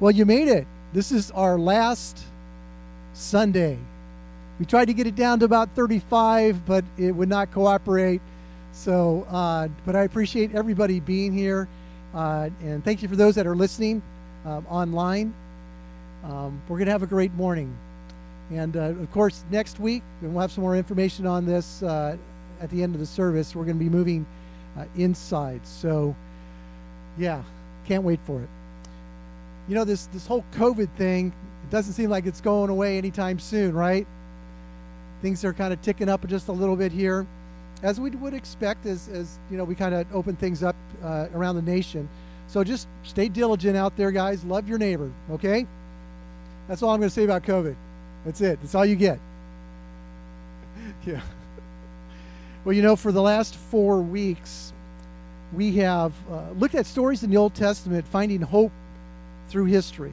Well, you made it. This is our last Sunday. We tried to get it down to about 35, but it would not cooperate. So, uh, but I appreciate everybody being here. Uh, and thank you for those that are listening um, online. Um, we're going to have a great morning. And uh, of course, next week, and we'll have some more information on this uh, at the end of the service. We're going to be moving uh, inside. So, yeah, can't wait for it. You know, this, this whole COVID thing, it doesn't seem like it's going away anytime soon, right? Things are kind of ticking up just a little bit here, as we would expect as, as you know, we kind of open things up uh, around the nation. So just stay diligent out there, guys. Love your neighbor, okay? That's all I'm going to say about COVID. That's it. That's all you get. yeah. Well, you know, for the last four weeks, we have uh, looked at stories in the Old Testament, finding hope through history,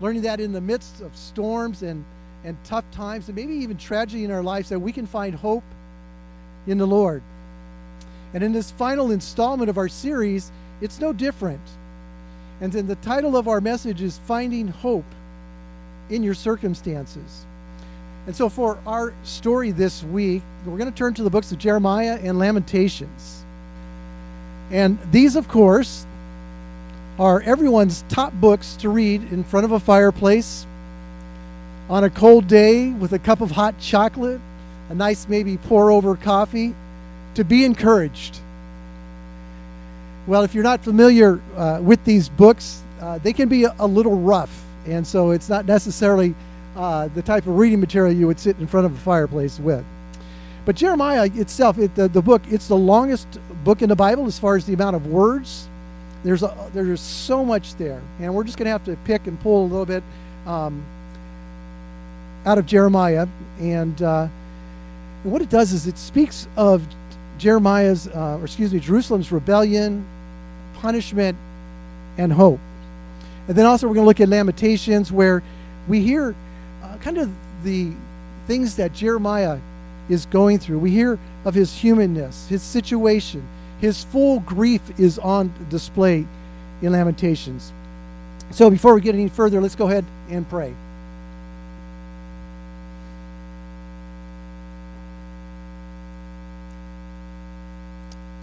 learning that in the midst of storms and, and tough times, and maybe even tragedy in our lives, that we can find hope in the Lord. And in this final installment of our series, it's no different. And then the title of our message is Finding Hope in Your Circumstances. And so for our story this week, we're going to turn to the books of Jeremiah and Lamentations. And these, of course, are everyone's top books to read in front of a fireplace on a cold day with a cup of hot chocolate, a nice maybe pour over coffee, to be encouraged. Well, if you're not familiar uh, with these books, uh, they can be a, a, little rough, and so it's not necessarily uh, the type of reading material you would sit in front of a fireplace with. But Jeremiah itself, it, the, the book, it's the longest book in the Bible as far as the amount of words. There's a, there's so much there, and we're just going to have to pick and pull a little bit um, out of Jeremiah. And, uh, what it does is it speaks of Jeremiah's, uh, or excuse me, Jerusalem's rebellion, punishment, and hope. And then also we're going to look at Lamentations, where we hear uh, kind of the things that Jeremiah is going through. We hear of his humanness, his situation, his full grief is on display in Lamentations. So before we get any further, let's go ahead and pray.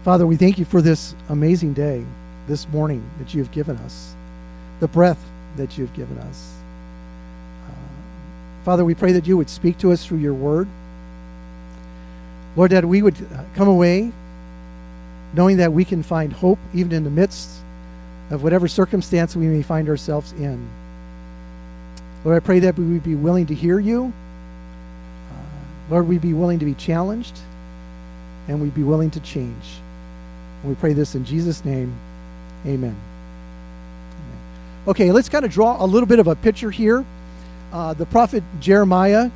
Father, we thank you for this amazing day, this morning that you have given us, the breath that you have given us. Uh, Father, we pray that you would speak to us through your word. Lord, that we would come away knowing that we can find hope even in the midst of whatever circumstance we may find ourselves in. Lord, I pray that we would be willing to hear you. Uh, Lord, we'd be willing to be challenged, and we'd be willing to change. And we pray this in Jesus' name. Amen. Okay, let's kind of draw a little bit of a picture here. Uh, the prophet Jeremiah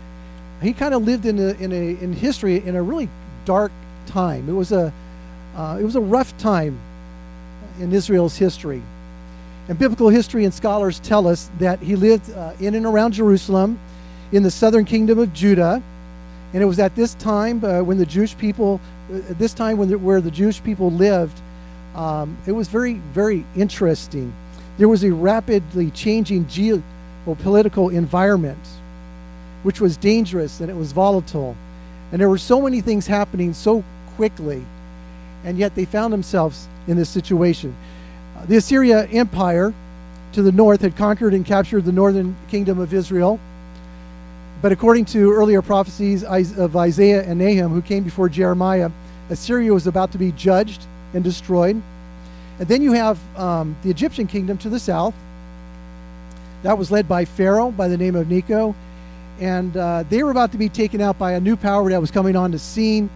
he kind of lived in a, in a in history in a really dark time. It was a uh, it was a rough time in Israel's history. And biblical history and scholars tell us that he lived uh, in and around Jerusalem in the southern kingdom of Judah. And it was at this time uh, when the Jewish people, uh, at this time when the, where the Jewish people lived, um, it was very, very interesting. There was a rapidly changing geopolitical environment which was dangerous and it was volatile. And there were so many things happening so quickly, and yet they found themselves in this situation. Uh, the Assyria Empire to the north had conquered and captured the northern kingdom of Israel. But according to earlier prophecies of Isaiah and Nahum, who came before Jeremiah, Assyria was about to be judged and destroyed. And then you have um, the Egyptian kingdom to the south. That was led by Pharaoh by the name of Necho and uh, they were about to be taken out by a new power that was coming on the scene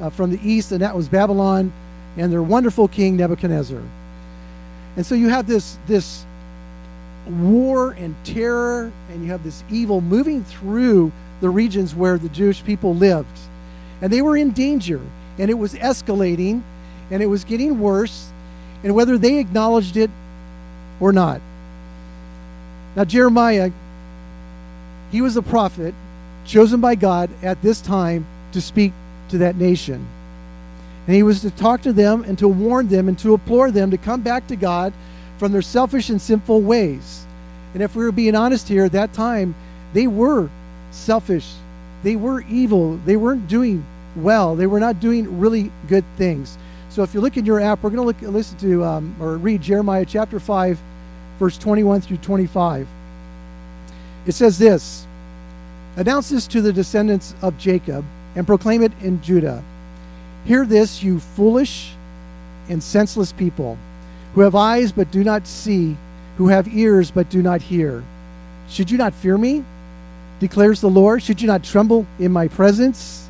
uh, from the east, and that was Babylon and their wonderful king Nebuchadnezzar. And so you have this this war and terror, and you have this evil moving through the regions where the Jewish people lived, and they were in danger, and it was escalating, and it was getting worse, and whether they acknowledged it or not. Now Jeremiah he was a prophet chosen by God at this time to speak to that nation. And he was to talk to them and to warn them and to implore them to come back to God from their selfish and sinful ways. And if we were being honest here, at that time, they were selfish. They were evil. They weren't doing well. They were not doing really good things. So if you look in your app, we're going to look, listen to um, or read Jeremiah chapter 5, verse 21 through 25. It says this Announce this to the descendants of Jacob and proclaim it in Judah. Hear this, you foolish and senseless people, who have eyes but do not see, who have ears but do not hear. Should you not fear me? declares the Lord. Should you not tremble in my presence?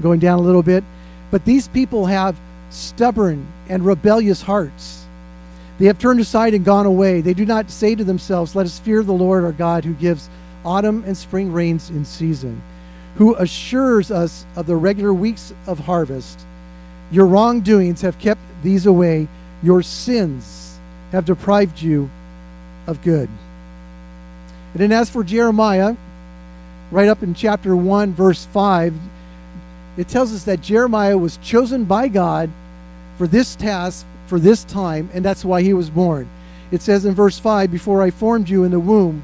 Going down a little bit. But these people have stubborn and rebellious hearts. They have turned aside and gone away. They do not say to themselves, Let us fear the Lord our God, who gives autumn and spring rains in season, who assures us of the regular weeks of harvest. Your wrongdoings have kept these away. Your sins have deprived you of good. And then, as for Jeremiah, right up in chapter 1, verse 5, it tells us that Jeremiah was chosen by God for this task, for this time, and that's why he was born. It says in verse 5 Before I formed you in the womb,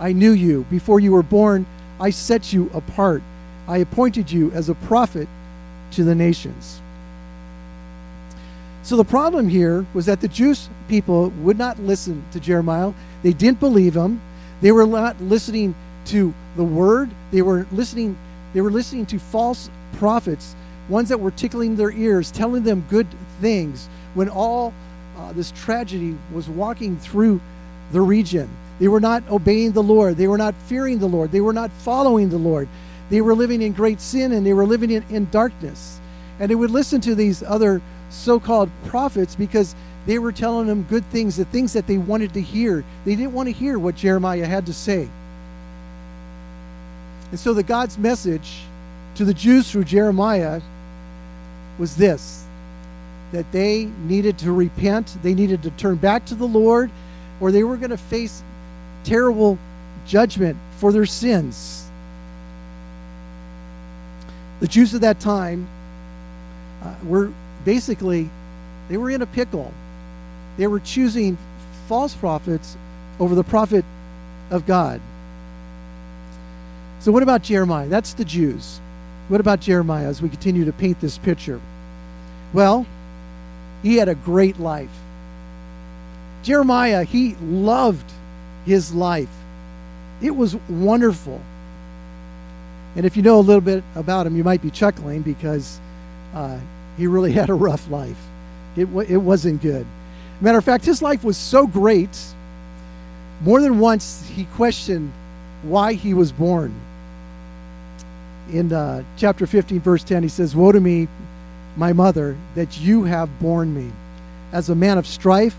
I knew you. Before you were born, I set you apart. I appointed you as a prophet to the nations. So the problem here was that the Jewish people would not listen to Jeremiah. They didn't believe him. They were not listening to the word. They were listening they were listening to false prophets, ones that were tickling their ears, telling them good things when all uh, this tragedy was walking through the region. They were not obeying the Lord. They were not fearing the Lord. They were not following the Lord. They were living in great sin and they were living in, in darkness. And they would listen to these other so called prophets because they were telling them good things, the things that they wanted to hear. They didn't want to hear what Jeremiah had to say. And so the God's message to the Jews through Jeremiah was this that they needed to repent, they needed to turn back to the Lord, or they were going to face terrible judgment for their sins. The Jews of that time uh, were basically they were in a pickle. They were choosing false prophets over the prophet of God. So, what about Jeremiah? That's the Jews. What about Jeremiah as we continue to paint this picture? Well, he had a great life. Jeremiah, he loved his life. It was wonderful. And if you know a little bit about him, you might be chuckling because uh, he really had a rough life. It, it wasn't good. Matter of fact, his life was so great, more than once he questioned why he was born in uh, chapter 15, verse 10, he says, Woe to me, my mother, that you have borne me, as a man of strife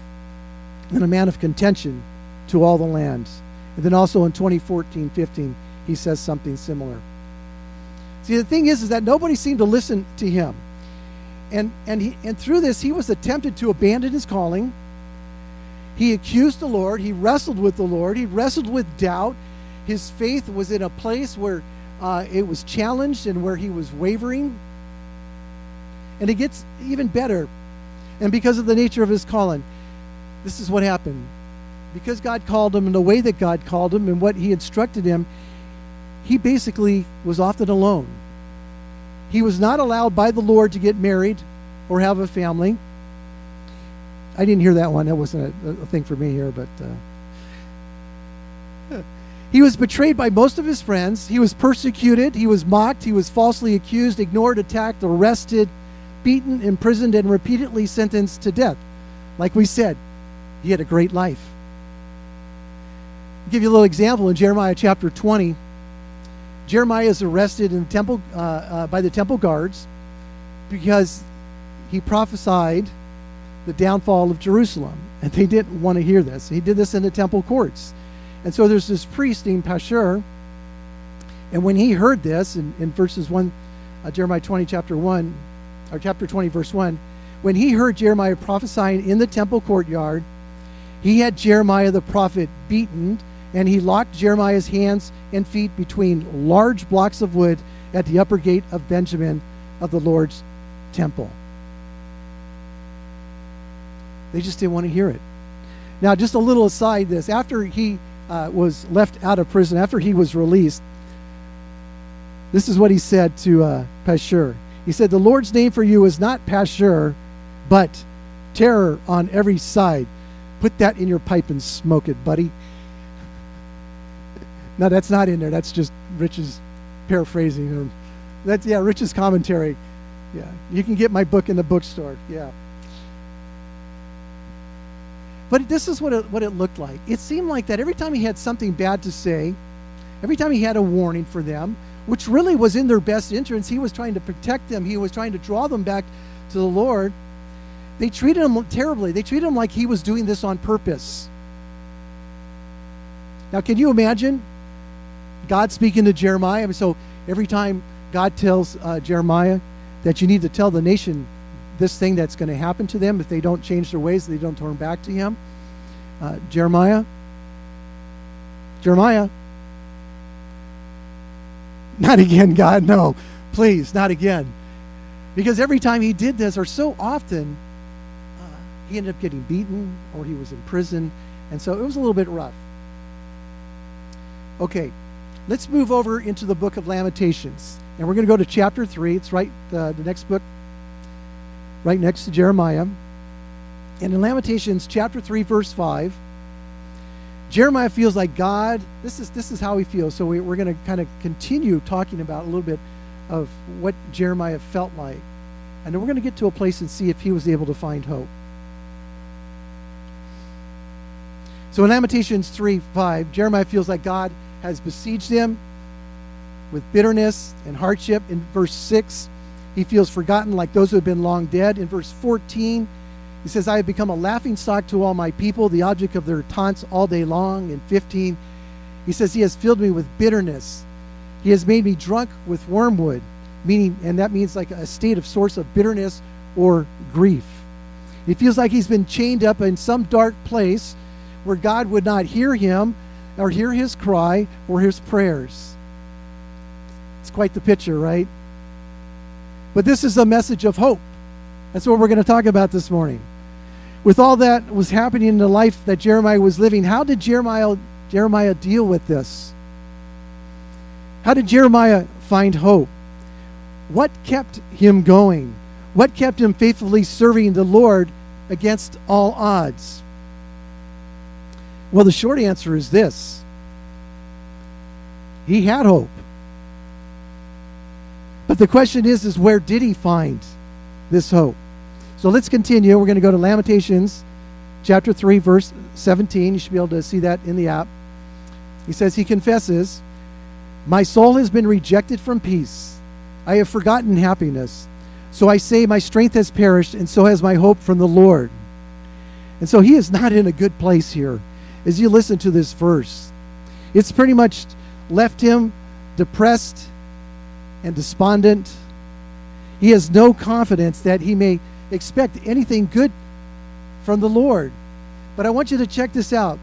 and a man of contention to all the lands. And then also in 2014, 15, he says something similar. See, the thing is, is that nobody seemed to listen to him. And, and, he, and through this, he was tempted to abandon his calling. He accused the Lord. He wrestled with the Lord. He wrestled with doubt. His faith was in a place where uh, it was challenged and where he was wavering. And it gets even better. And because of the nature of his calling, this is what happened. Because God called him in the way that God called him and what he instructed him, he basically was often alone. He was not allowed by the Lord to get married or have a family. I didn't hear that one. That wasn't a, a thing for me here, but. Uh, he was betrayed by most of his friends. He was persecuted. He was mocked. He was falsely accused, ignored, attacked, arrested, beaten, imprisoned, and repeatedly sentenced to death. Like we said, he had a great life. I'll give you a little example in Jeremiah chapter 20. Jeremiah is arrested in temple, uh, uh, by the temple guards because he prophesied the downfall of Jerusalem. And they didn't want to hear this. He did this in the temple courts. And so there's this priest named Pashur. And when he heard this in, in verses 1, uh, Jeremiah 20, chapter 1, or chapter 20, verse 1, when he heard Jeremiah prophesying in the temple courtyard, he had Jeremiah the prophet beaten, and he locked Jeremiah's hands and feet between large blocks of wood at the upper gate of Benjamin of the Lord's temple. They just didn't want to hear it. Now, just a little aside this after he uh, was left out of prison, after he was released, this is what he said to uh, Pashur. He said, The Lord's name for you is not Pashur, but terror on every side. Put that in your pipe and smoke it, buddy. No, that's not in there. That's just Rich's paraphrasing. Or That's yeah, Rich's commentary. Yeah, you can get my book in the bookstore. Yeah. But this is what it, what it looked like. It seemed like that every time he had something bad to say, every time he had a warning for them, which really was in their best interest, he was trying to protect them, he was trying to draw them back to the Lord. They treated him terribly. They treated him like he was doing this on purpose. Now, can you imagine God speaking to Jeremiah? So every time God tells uh, Jeremiah that you need to tell the nation this thing that's going to happen to them if they don't change their ways, they don't turn back to Him. Uh, Jeremiah, Jeremiah, not again, God, no, please, not again. Because every time he did this, or so often, uh, he ended up getting beaten or he was in prison. And so it was a little bit rough. Okay, let's move over into the book of Lamentations. And we're going to go to chapter 3. It's right, uh, the next book right next to Jeremiah. And in Lamentations chapter 3, verse 5, Jeremiah feels like God, this is, this is how he feels. So we, we're going to kind of continue talking about a little bit of what Jeremiah felt like. And then we're going to get to a place and see if he was able to find hope. So in Lamentations 3 5, Jeremiah feels like God has besieged him with bitterness and hardship. In verse 6, he feels forgotten like those who have been long dead. In verse 14, he says, I have become a laughing stock to all my people, the object of their taunts all day long. In 15, he says, He has filled me with bitterness. He has made me drunk with wormwood, meaning, and that means like a state of source of bitterness or grief. He feels like he's been chained up in some dark place where God would not hear him or hear his cry or his prayers. It's quite the picture, right? But this is a message of hope. That's what we're going to talk about this morning. With all that was happening in the life that Jeremiah was living, how did Jeremiah, Jeremiah deal with this? How did Jeremiah find hope? What kept him going? What kept him faithfully serving the Lord against all odds? Well, the short answer is this he had hope. But the question is, is where did he find this hope? So let's continue. We're going to go to Lamentations chapter 3, verse 17. You should be able to see that in the app. He says, He confesses, My soul has been rejected from peace. I have forgotten happiness. So I say, My strength has perished, and so has my hope from the Lord. And so he is not in a good place here as you listen to this verse. It's pretty much left him depressed and despondent. He has no confidence that he may expect anything good from the Lord. But I want you to check this out.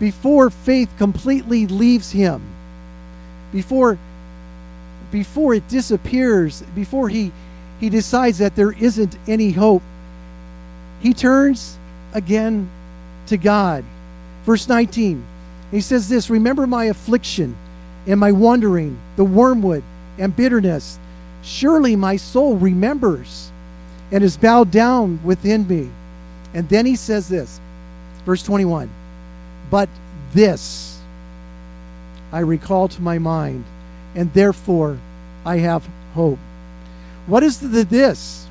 Before faith completely leaves him, before before it disappears, before he he decides that there isn't any hope, he turns again to God. Verse 19. He says this, "Remember my affliction and my wandering, the wormwood and bitterness. Surely my soul remembers and is bowed down within me. And then he says this, verse 21 But this I recall to my mind, and therefore I have hope. What is the this?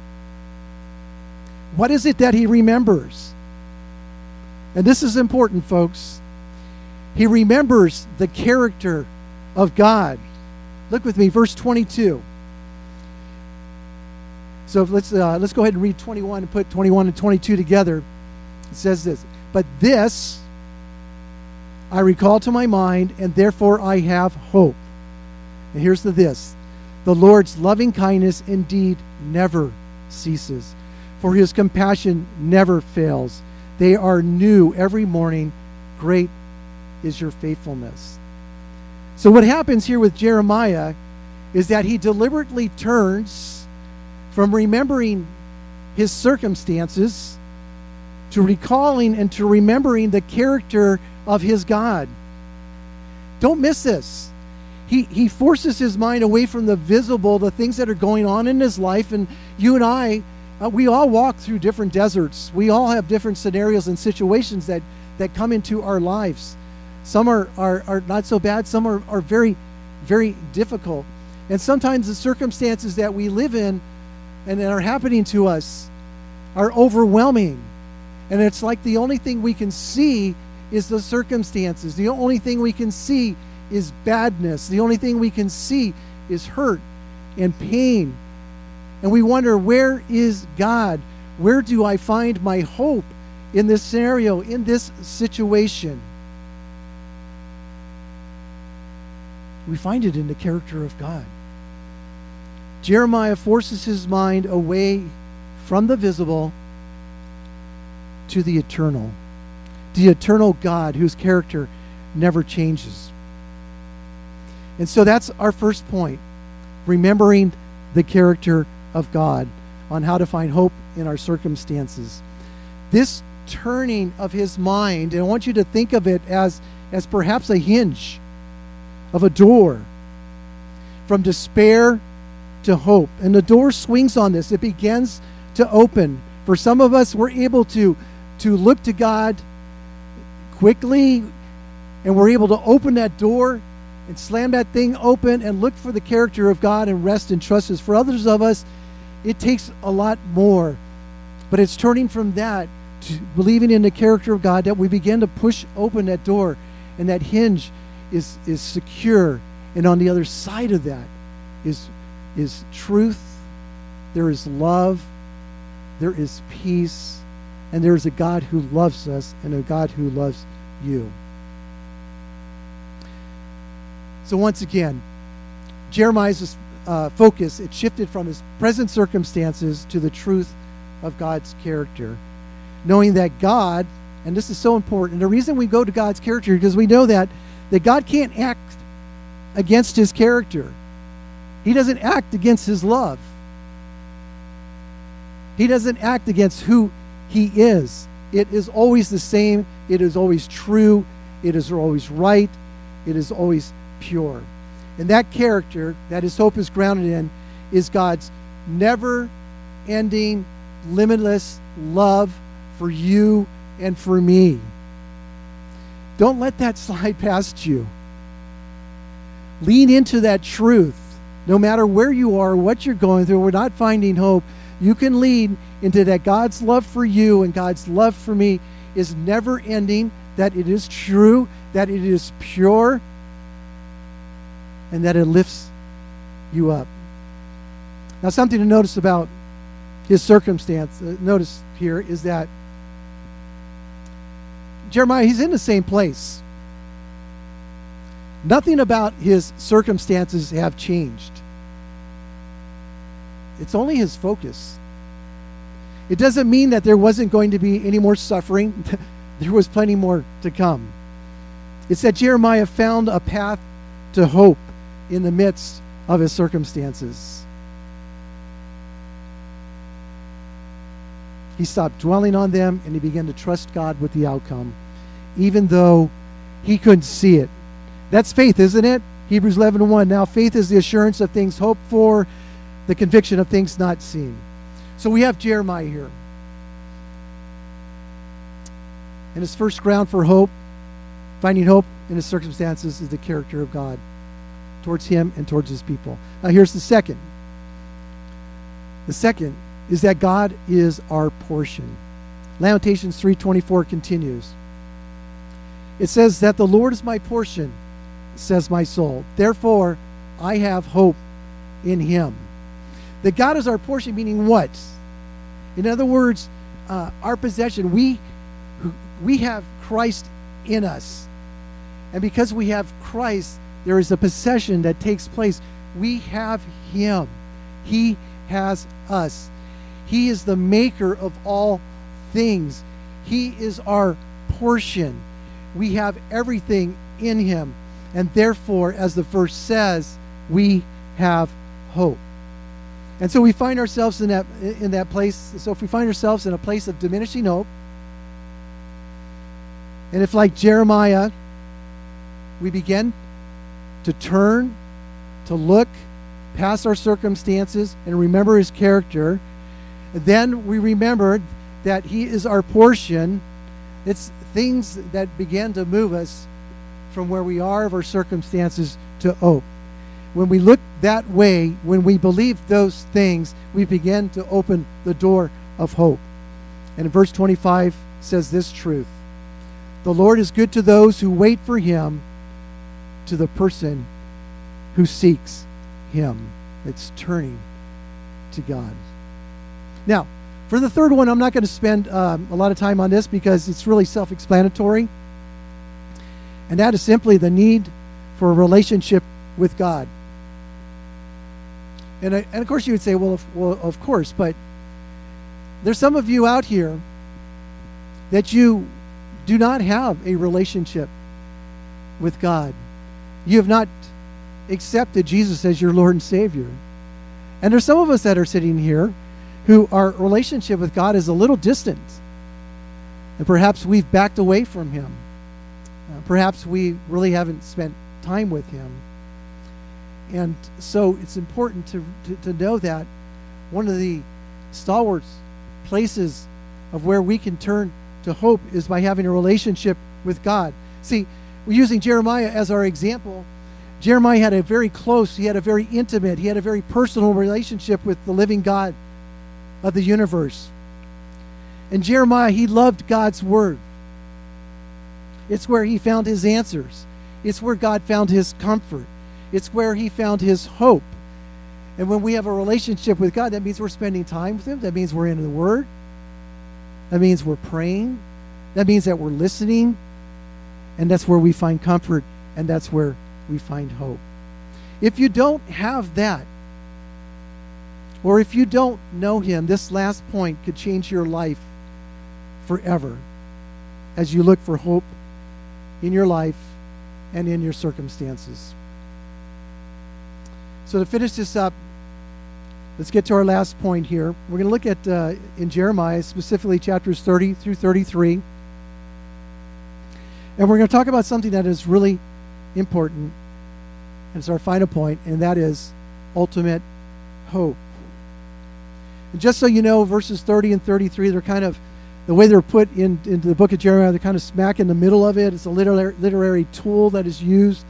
What is it that he remembers? And this is important, folks. He remembers the character of God. Look with me, verse 22. So let's uh, let's go ahead and read 21 and put 21 and 22 together. It says this, but this I recall to my mind, and therefore I have hope. And here's the this: the Lord's loving kindness indeed never ceases, for His compassion never fails. They are new every morning. Great is your faithfulness. So, what happens here with Jeremiah is that he deliberately turns from remembering his circumstances to recalling and to remembering the character of his God. Don't miss this. He, he forces his mind away from the visible, the things that are going on in his life. And you and I, uh, we all walk through different deserts. We all have different scenarios and situations that, that come into our lives. Some are, are, are not so bad, some are, are very, very difficult. And sometimes the circumstances that we live in and that are happening to us are overwhelming. And it's like the only thing we can see is the circumstances. The only thing we can see is badness. The only thing we can see is hurt and pain. And we wonder, where is God? Where do I find my hope in this scenario, in this situation? We find it in the character of God. Jeremiah forces his mind away from the visible to the eternal, the eternal God whose character never changes. And so that's our first point remembering the character of God on how to find hope in our circumstances. This turning of his mind, and I want you to think of it as, as perhaps a hinge of a door from despair to hope. And the door swings on this, it begins to open. For some of us, we're able to, to look to God quickly, and we're able to open that door and slam that thing open and look for the character of God and rest and trust us. For others of us, it takes a lot more. But it's turning from that to believing in the character of God that we begin to push open that door and that hinge is, is secure. And on the other side of that is, is truth, there is love, there is peace, and there is a God who loves us and a God who loves you. So, once again, Jeremiah's uh, focus, it shifted from his present circumstances to the truth of God's character. Knowing that God, and this is so important, the reason we go to God's character because we know that that God can't act against his character. He doesn't act against his love. He doesn't act against who he is. It is always the same. It is always true. It is always right. It is always pure. And that character that his hope is grounded in is God's never ending, limitless love for you and for me. Don't let that slide past you. Lean into that truth. No matter where you are, what you're going through, we're not finding hope. You can lean into that God's love for you and God's love for me is never ending, that it is true, that it is pure, and that it lifts you up. Now, something to notice about his circumstance, uh, notice here, is that Jeremiah, he's in the same place. Nothing about his circumstances have changed. It's only his focus. It doesn't mean that there wasn't going to be any more suffering. there was plenty more to come. It's that Jeremiah found a path to hope in the midst of his circumstances. He stopped dwelling on them and he began to trust God with the outcome even though he couldn't see it. That's faith, isn't it? Hebrews 11 1. Now, faith is the assurance of things hoped for, the conviction of things not seen. So we have Jeremiah here. And his first ground for hope, finding hope in his circumstances, is the character of God towards him and towards his people. Now, here's the second. The second is that God is our portion. Lamentations 3:24 continues. It says that the Lord is my portion, says my soul. Therefore, I have hope in him. That God is our portion, meaning what? In other words, uh, our possession. We, we have Christ in us. And because we have Christ, there is a possession that takes place. We have him, he has us. He is the maker of all things, he is our portion we have everything in him. And therefore, as the verse says, we have hope. And so we find ourselves in that in that place. So if we find ourselves in a place of diminishing hope, And if, like Jeremiah, we begin to turn, to look past our circumstances and remember his character, then we remember that he is our portion. It's things that begin to move us from where we are of our circumstances to hope. When we look that way, when we believe those things, we begin to open the door of hope. And verse 25 says this truth The Lord is good to those who wait for him, to the person who seeks him. It's turning to God. Now, for the third one, I'm not going to spend um, a lot of time on this because it's really self explanatory. And that is simply the need for a relationship with God. And, I, and of course, you would say, well, of, well, of course, but there's some of you out here that you do not have a relationship with God. You have not accepted Jesus as your Lord and Savior. And there's some of us that are sitting here who our relationship with God is a little distant. And perhaps we've backed away from Him. Uh, perhaps we really haven't spent time with Him. And so it's important to, to, to know that one of the stalwarts places of where we can turn to hope is by having a relationship with God. See, we're using Jeremiah as our example. Jeremiah had a very close, he had a very intimate, he had a very personal relationship with the living God of the universe. And Jeremiah, he loved God's word. It's where he found his answers. It's where God found his comfort. It's where he found his hope. And when we have a relationship with God, that means we're spending time with him. That means we're in the word. That means we're praying. That means that we're listening. And that's where we find comfort and that's where we find hope. If you don't have that, or if you don't know him, this last point could change your life forever as you look for hope in your life and in your circumstances. So, to finish this up, let's get to our last point here. We're going to look at uh, in Jeremiah, specifically chapters 30 through 33. And we're going to talk about something that is really important. And it's our final point, and that is ultimate hope. And just so you know, verses 30 and 33, they're kind of, the way they're put in, into the book of Jeremiah, they're kind of smack in the middle of it. It's a literary, literary tool that is used.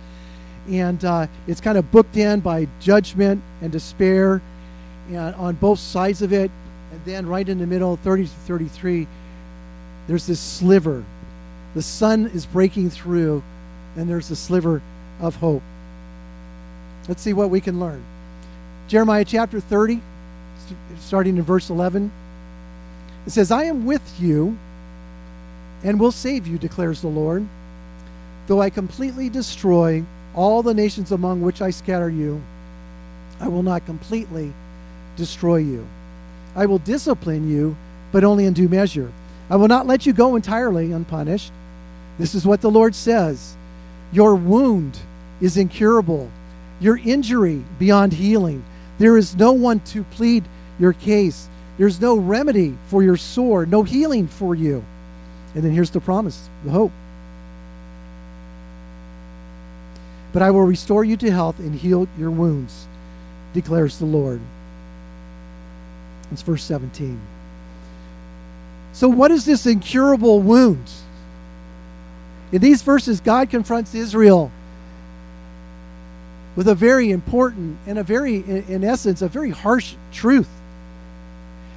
And uh, it's kind of booked in by judgment and despair and on both sides of it. And then right in the middle, 30 to 33, there's this sliver. The sun is breaking through, and there's a sliver of hope. Let's see what we can learn. Jeremiah chapter 30, starting in verse 11. It says, I am with you and will save you, declares the Lord. Though I completely destroy all the nations among which I scatter you, I will not completely destroy you. I will discipline you, but only in due measure. I will not let you go entirely unpunished. This is what the Lord says Your wound is incurable, your injury beyond healing. There is no one to plead your case. There's no remedy for your sore, no healing for you. And then here's the promise, the hope. But I will restore you to health and heal your wounds, declares the Lord. It's verse 17. So, what is this incurable wound? In these verses, God confronts Israel with a very important and a very, in essence, a very harsh truth.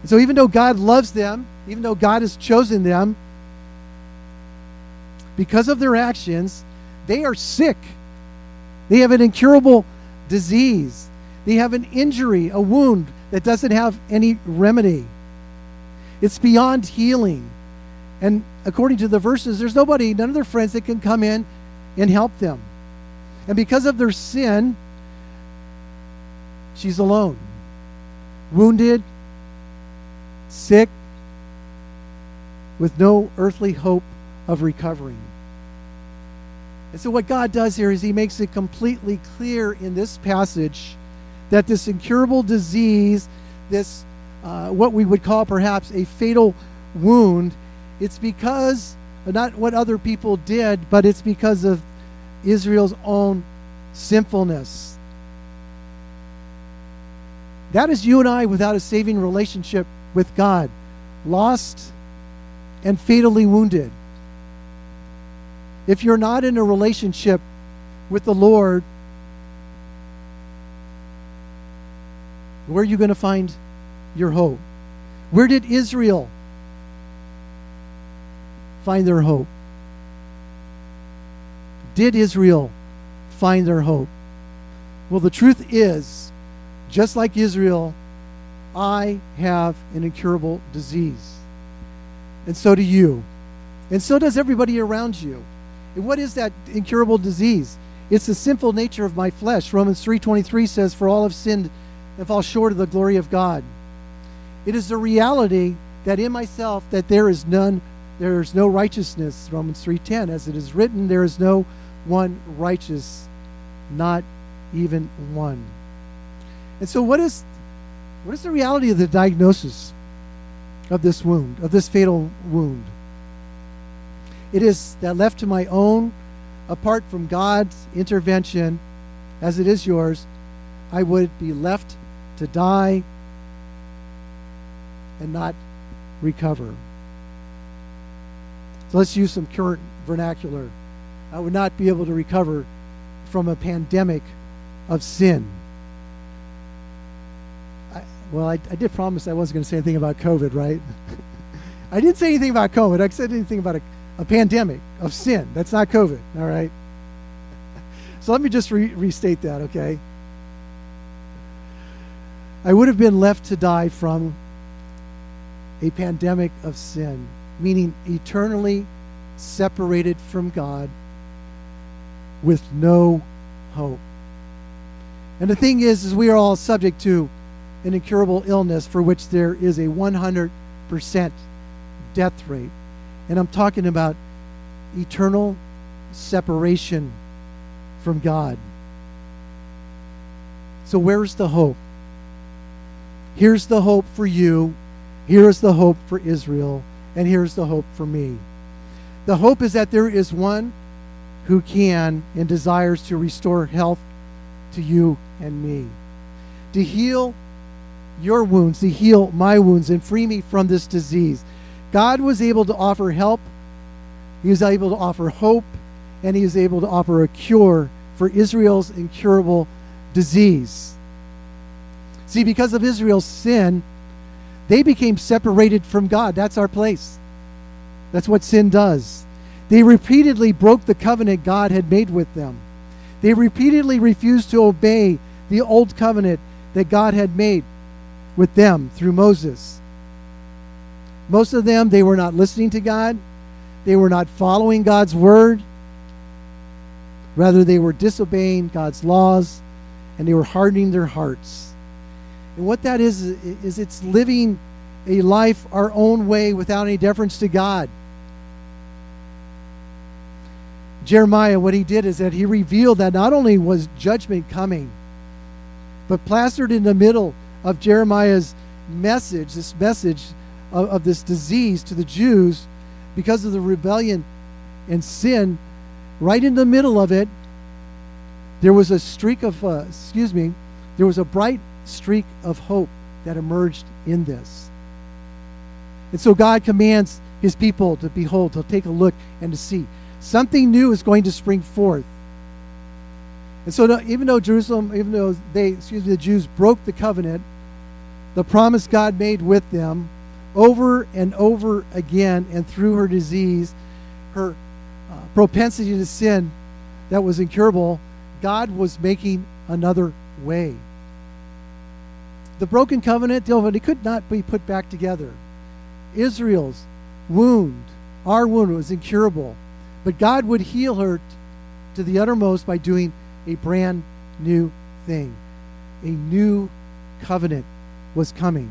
And so, even though God loves them, even though God has chosen them, because of their actions, they are sick. They have an incurable disease. They have an injury, a wound that doesn't have any remedy. It's beyond healing. And according to the verses, there's nobody, none of their friends that can come in and help them. And because of their sin, she's alone, wounded, sick, with no earthly hope of recovering. And so, what God does here is He makes it completely clear in this passage that this incurable disease, this uh, what we would call perhaps a fatal wound, it's because not what other people did, but it's because of Israel's own sinfulness. That is you and I without a saving relationship with God, lost and fatally wounded. If you're not in a relationship with the Lord, where are you going to find your hope? Where did Israel find their hope? Did Israel find their hope? Well, the truth is, just like Israel, I have an incurable disease. And so do you. And so does everybody around you. And what is that incurable disease? It's the sinful nature of my flesh. Romans 3:23 says, "For all have sinned and fall short of the glory of God." It is the reality that in myself that there is none there is no righteousness. Romans 3:10 as it is written, there is no one righteous, not even one. And so what is what is the reality of the diagnosis of this wound, of this fatal wound? It is that left to my own, apart from God's intervention, as it is yours, I would be left to die and not recover. So let's use some current vernacular. I would not be able to recover from a pandemic of sin. I, well, I, I, did promise I wasn't going to say anything about COVID, right? I didn't say anything about COVID. I said anything about a, a pandemic of sin. That's not COVID, all right? So let me just re- restate that, okay? I would have been left to die from a pandemic of sin, meaning eternally separated from God with no hope. And the thing is, is we are all subject to an incurable illness for which there is a 100% death rate. And I'm talking about eternal separation from God. So, where's the hope? Here's the hope for you here is the hope for Israel, and here's the hope for me. The hope is that there is one who can and desires to restore health to you and me, to heal your wounds, to heal my wounds, and free me from this disease. God was able to offer help, He was able to offer hope, and He was able to offer a cure for Israel's incurable disease. See, because of Israel's sin, they became separated from God. That's our place. That's what sin does. They repeatedly broke the covenant God had made with them. They repeatedly refused to obey the old covenant that God had made with them through Moses. Most of them, they were not listening to God. They were not following God's word. Rather, they were disobeying God's laws and they were hardening their hearts. And what that is, is it's living a life our own way without any deference to God. Jeremiah, what he did is that he revealed that not only was judgment coming, but plastered in the middle of Jeremiah's message, this message of, of this disease to the Jews because of the rebellion and sin, right in the middle of it, there was a streak of, uh, excuse me, there was a bright streak of hope that emerged in this. And so God commands his people to behold, to take a look, and to see. Something new is going to spring forth. And so, even though Jerusalem, even though they, excuse me, the Jews broke the covenant, the promise God made with them over and over again, and through her disease, her uh, propensity to sin that was incurable, God was making another way. The broken covenant, the it could not be put back together. Israel's wound, our wound, was incurable. But God would heal her to the uttermost by doing a brand new thing. A new covenant was coming.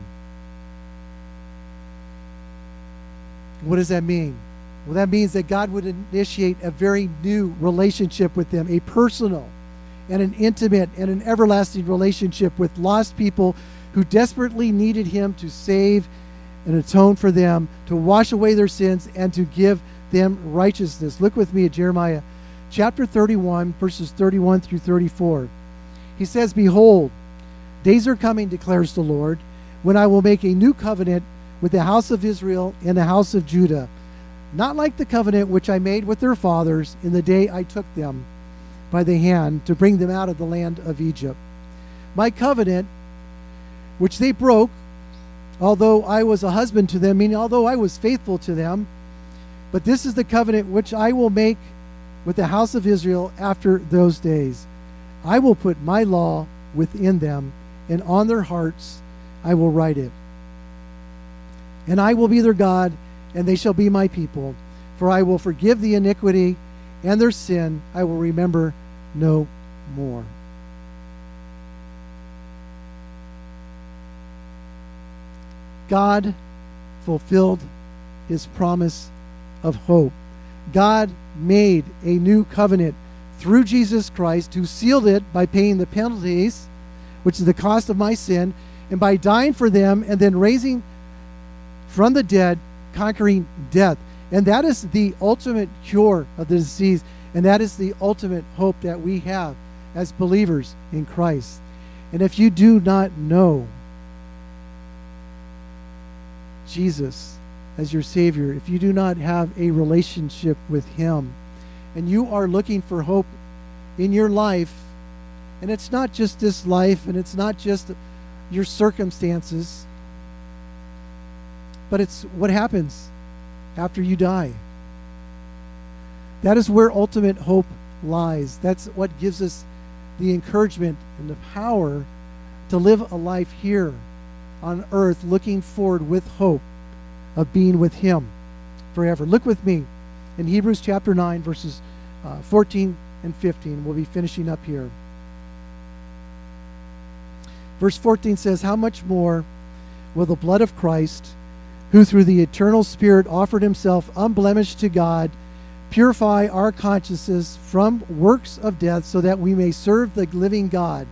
What does that mean? Well, that means that God would initiate a very new relationship with them, a personal and an intimate and an everlasting relationship with lost people who desperately needed him to save and atone for them, to wash away their sins, and to give them righteousness. Look with me at Jeremiah chapter 31, verses 31 through 34. He says, Behold, days are coming, declares the Lord, when I will make a new covenant with the house of Israel and the house of Judah, not like the covenant which I made with their fathers in the day I took them by the hand to bring them out of the land of Egypt. My covenant, which they broke, although I was a husband to them, meaning although I was faithful to them, but this is the covenant which I will make with the house of Israel after those days. I will put my law within them, and on their hearts I will write it. And I will be their God, and they shall be my people. For I will forgive the iniquity and their sin I will remember no more. God fulfilled his promise of hope. God made a new covenant through Jesus Christ, who sealed it by paying the penalties, which is the cost of my sin, and by dying for them and then raising from the dead, conquering death. And that is the ultimate cure of the disease. And that is the ultimate hope that we have as believers in Christ. And if you do not know Jesus as your Savior, if you do not have a relationship with Him, and you are looking for hope in your life, and it's not just this life, and it's not just your circumstances, but it's what happens after you die. That is where ultimate hope lies. That's what gives us the encouragement and the power to live a life here on earth looking forward with hope of being with Him forever. Look with me in Hebrews chapter 9, verses uh, 14 and 15. We'll be finishing up here. Verse 14 says, How much more will the blood of Christ, who through the eternal Spirit offered himself unblemished to God, purify our consciences from works of death so that we may serve the living God?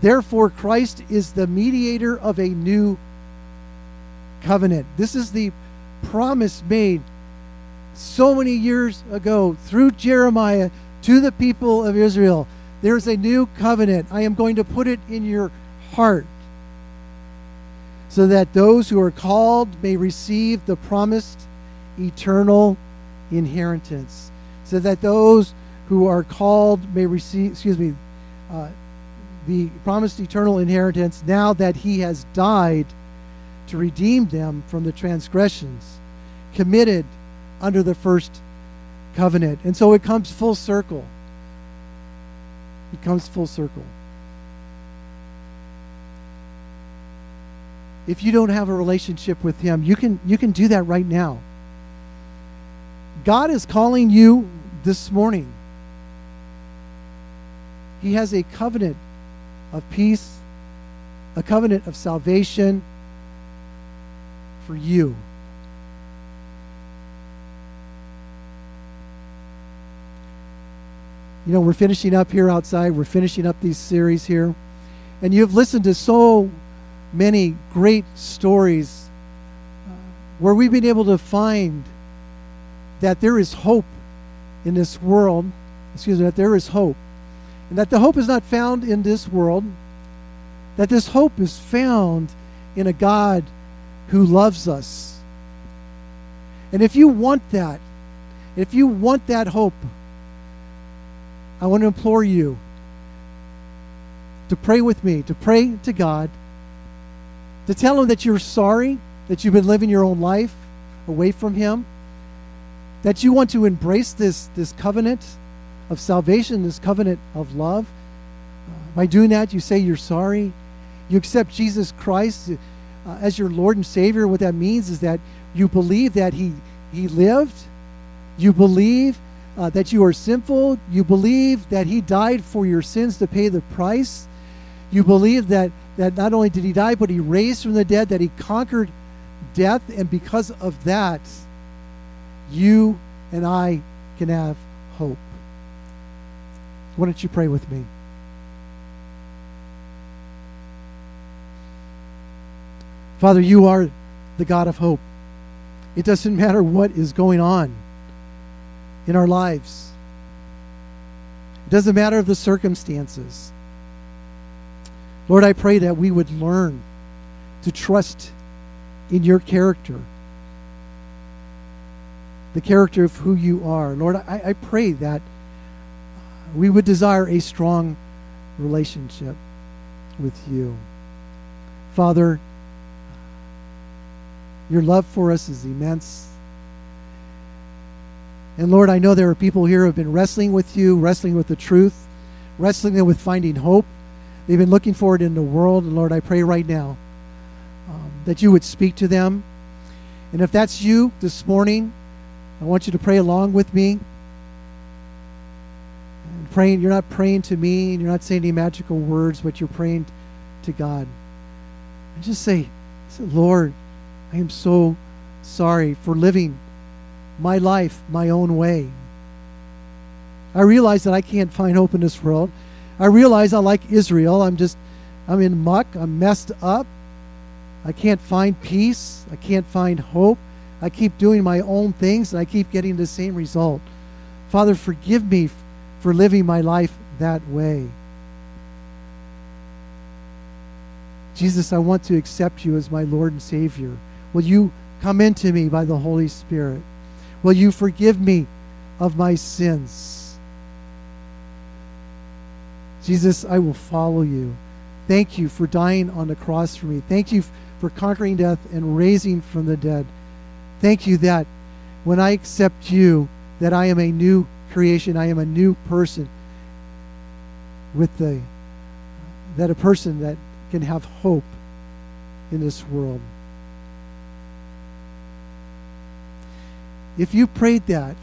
Therefore, Christ is the mediator of a new covenant. This is the promise made so many years ago through Jeremiah to the people of Israel. There's a new covenant. I am going to put it in your heart so that those who are called may receive the promised eternal inheritance. So that those who are called may receive, excuse me, uh, the promised eternal inheritance now that he has died to redeem them from the transgressions committed under the first covenant. And so it comes full circle. It comes full circle. If you don't have a relationship with him, you can you can do that right now. God is calling you this morning. He has a covenant of peace, a covenant of salvation for you. You know, we're finishing up here outside. We're finishing up these series here. And you've listened to so many great stories uh, where we've been able to find that there is hope in this world. Excuse me, that there is hope. And that the hope is not found in this world, that this hope is found in a God who loves us. And if you want that, if you want that hope, I want to implore you to pray with me, to pray to God to tell him that you're sorry that you've been living your own life away from him, that you want to embrace this, this covenant of salvation, this covenant of love. By doing that, you say you're sorry. You accept Jesus Christ uh, as your Lord and Savior. What that means is that you believe that He, he lived, you believe uh, that you are sinful, you believe that He died for your sins to pay the price, you believe that that not only did he die, but he raised from the dead, that he conquered death, and because of that, you and I can have hope. Why don't you pray with me? Father, you are the God of hope. It doesn't matter what is going on in our lives. It doesn't matter of the circumstances. Lord, I pray that we would learn to trust in your character, the character of who you are. Lord, I, I pray that we would desire a strong relationship with you. Father, your love for us is immense. And Lord, I know there are people here who have been wrestling with you, wrestling with the truth, wrestling with finding hope. They've been looking for it in the world. And Lord, I pray right now um, that you would speak to them. And if that's you this morning, I want you to pray along with me. Praying, you're not praying to me, and you're not saying any magical words, but you're praying to God. And just say, say Lord, I am so sorry for living my life my own way. I realize that I can't find hope in this world. I realize I like Israel. I'm just, I'm in muck. I'm messed up. I can't find peace. I can't find hope. I keep doing my own things and I keep getting the same result. Father, forgive me for living my life that way. Jesus, I want to accept you as my Lord and Savior. Will you come into me by the Holy Spirit? Will you forgive me of my sins? Jesus, I will follow you. Thank you for dying on the cross for me. Thank you for conquering death and raising from the dead. Thank you that when I accept you, that I am a new creation. I am a new person with the that a person that can have hope in this world. If you prayed that,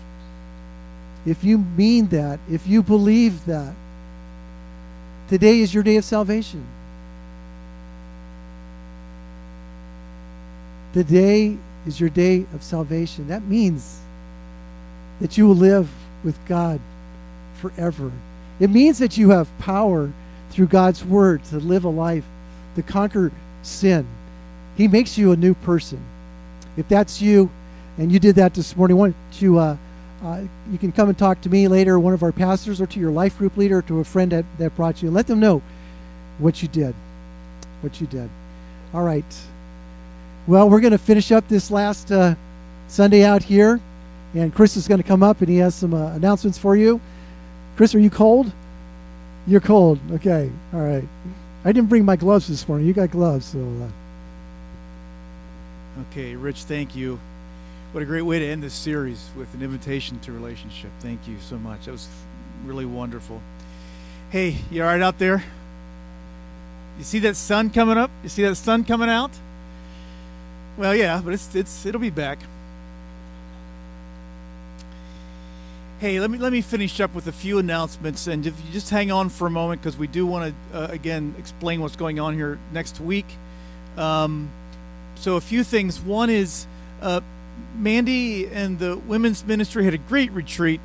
if you mean that, if you believe that, today is your day of salvation. Today is your day of salvation. That means that you will live with God forever. It means that you have power through God's word to live a life, to conquer sin. He makes you a new person. If that's you, and you did that this morning. Why don't you, uh, uh, you can come and talk to me later, one of our pastors, or to your life group leader, or to a friend that, that brought you, let them know what you did. What you did. All right. Well, we're going to finish up this last uh, Sunday out here, and Chris is going to come up and he has some uh, announcements for you. Chris, are you cold? You're cold. Okay. All right. I didn't bring my gloves this morning. You got gloves, so. Uh. Okay, Rich, thank you. What a great way to end this series with an invitation to relationship. Thank you so much. That was really wonderful. Hey, you all right out there? You see that sun coming up? You see that sun coming out? Well, yeah, but it's it's it'll be back. Hey, let me let me finish up with a few announcements, and if you just hang on for a moment, because we do want to uh, again explain what's going on here next week. Um, so, a few things. One is uh, Mandy and the women's ministry had a great retreat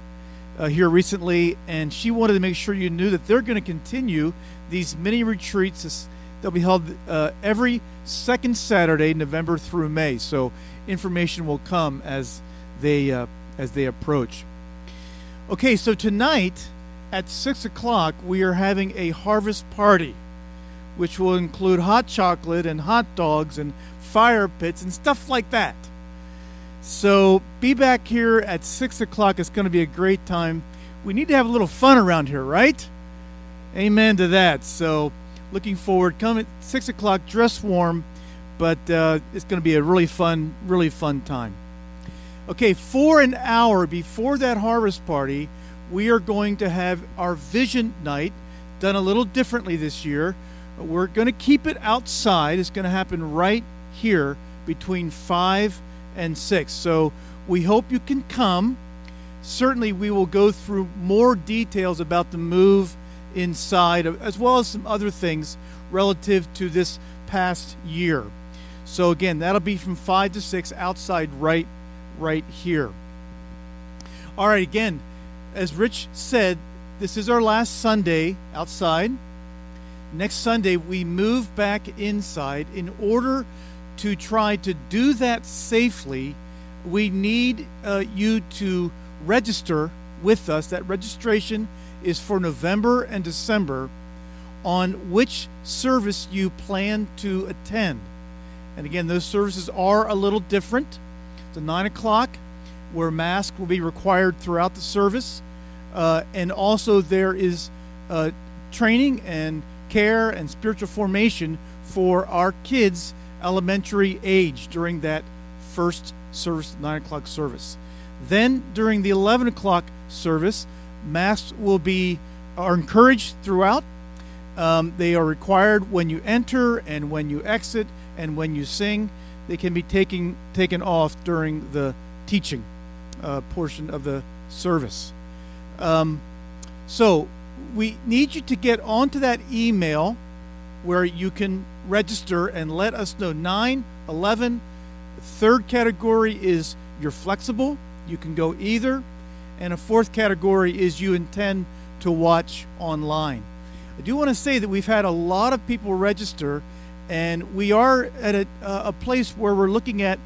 uh, here recently, and she wanted to make sure you knew that they're going to continue these mini retreats. They'll be held uh, every second Saturday, November through May. So information will come as they uh, as they approach. Okay, so tonight at six o'clock we are having a harvest party, which will include hot chocolate and hot dogs and fire pits and stuff like that. So be back here at 6 o'clock. It's going to be a great time. We need to have a little fun around here, right? Amen to that. So looking forward. Come at 6 o'clock, dress warm, but uh, it's going to be a really fun, really fun time. Okay, for an hour before that harvest party, we are going to have our vision night done a little differently this year. We're going to keep it outside. It's going to happen right here between 5 and 6. So we hope you can come. Certainly, we will go through more details about the move inside, as well as some other things relative to this past year. So again, that'll be from 5 to 6 outside right right here. All right, again, as Rich said, this is our last Sunday outside. Next Sunday we move back inside in order to try to do that safely, we need uh, you to register with us. That registration is for November and December on which service you plan to attend. And again, those services are a little different. A 9 o'clock where mask will be required throughout the service. Uh, and also, there is uh, training and care and spiritual formation for our kids elementary age during that first service, 9 o'clock service. Then, during the 11 o'clock service, masks will be are encouraged throughout. Um, they are required when you enter and when you exit and when you sing. They can be taken taken off during the teaching uh, portion of the service. Um, so we need you to get onto that email where you can register and let us know. 9 11 third category is you're flexible. You can go either. And a fourth category is you intend to watch online. I do want to say that we've had a lot of people register and we are at a, a place where we're looking at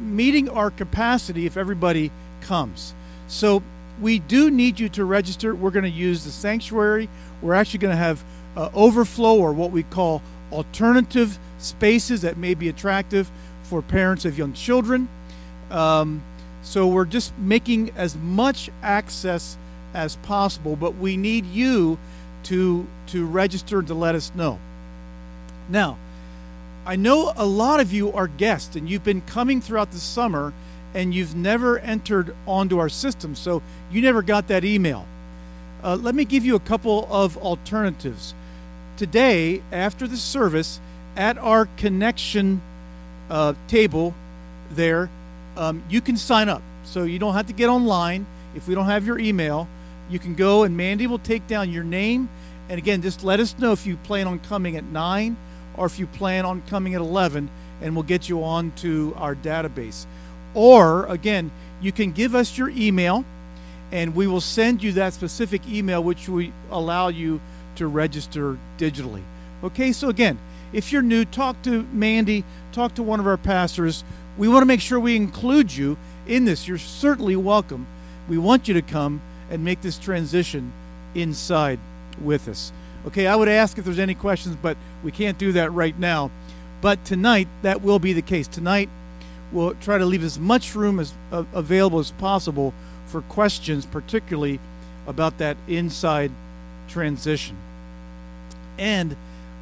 meeting our capacity if everybody comes so we do need you to register we're going to use the sanctuary we're actually going to have uh, overflow or what we call alternative spaces that may be attractive for parents of young children. Um, so we're just making as much access as possible, but we need you to to register to let us know. Now, I know a lot of you are guests and you've been coming throughout the summer and you've never entered onto our system, so you never got that email. Uh, let me give you a couple of alternatives today, after the service, at our connection uh, table there, um, you can sign up. So you don't have to get online. If we don't have your email, you can go and Mandy will take down your name. And again, just let us know if you plan on coming at 9 or if you plan on coming at 11, and we'll get you on to our database. Or, again, you can give us your email, and we will send you that specific email, which we allow you to register digitally. Okay, so again, if you're new, talk to Mandy, talk to one of our pastors. We want to make sure we include you in this. You're certainly welcome. We want you to come and make this transition inside with us. Okay, I would ask if there's any questions, but we can't do that right now. But tonight, that will be the case. Tonight, we'll try to leave as much room as uh, available as possible for questions, particularly about that inside transition and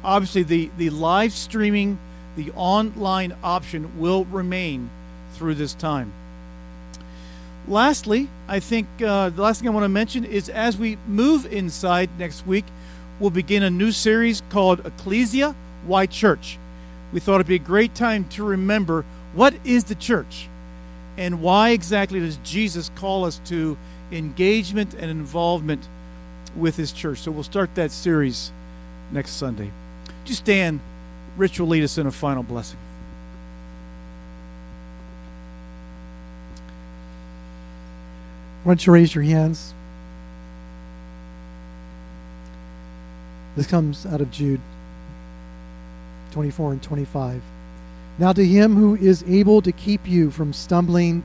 obviously the, the live streaming, the online option will remain through this time. Lastly, I think uh, the last thing I want to mention is as we move inside next week, we'll begin a new series called Ecclesia Why Church. We thought it'd be a great time to remember what is the church and why exactly does Jesus call us to engagement and involvement with his church. So we'll start that series next Sunday. Just stand. Rich will lead us in a final blessing. Why don't you raise your hands? This comes out of Jude 24 and 25. Now, to him who is able to keep you from stumbling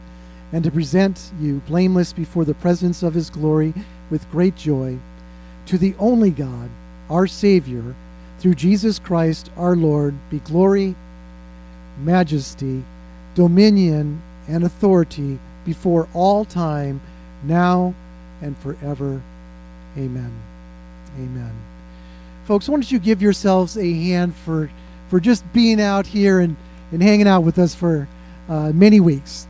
and to present you blameless before the presence of his glory with great joy, to the only God our Savior, through Jesus Christ our Lord, be glory, majesty, dominion, and authority before all time, now and forever. Amen. Amen. Folks, why don't you give yourselves a hand for, for just being out here and, and hanging out with us for uh, many weeks.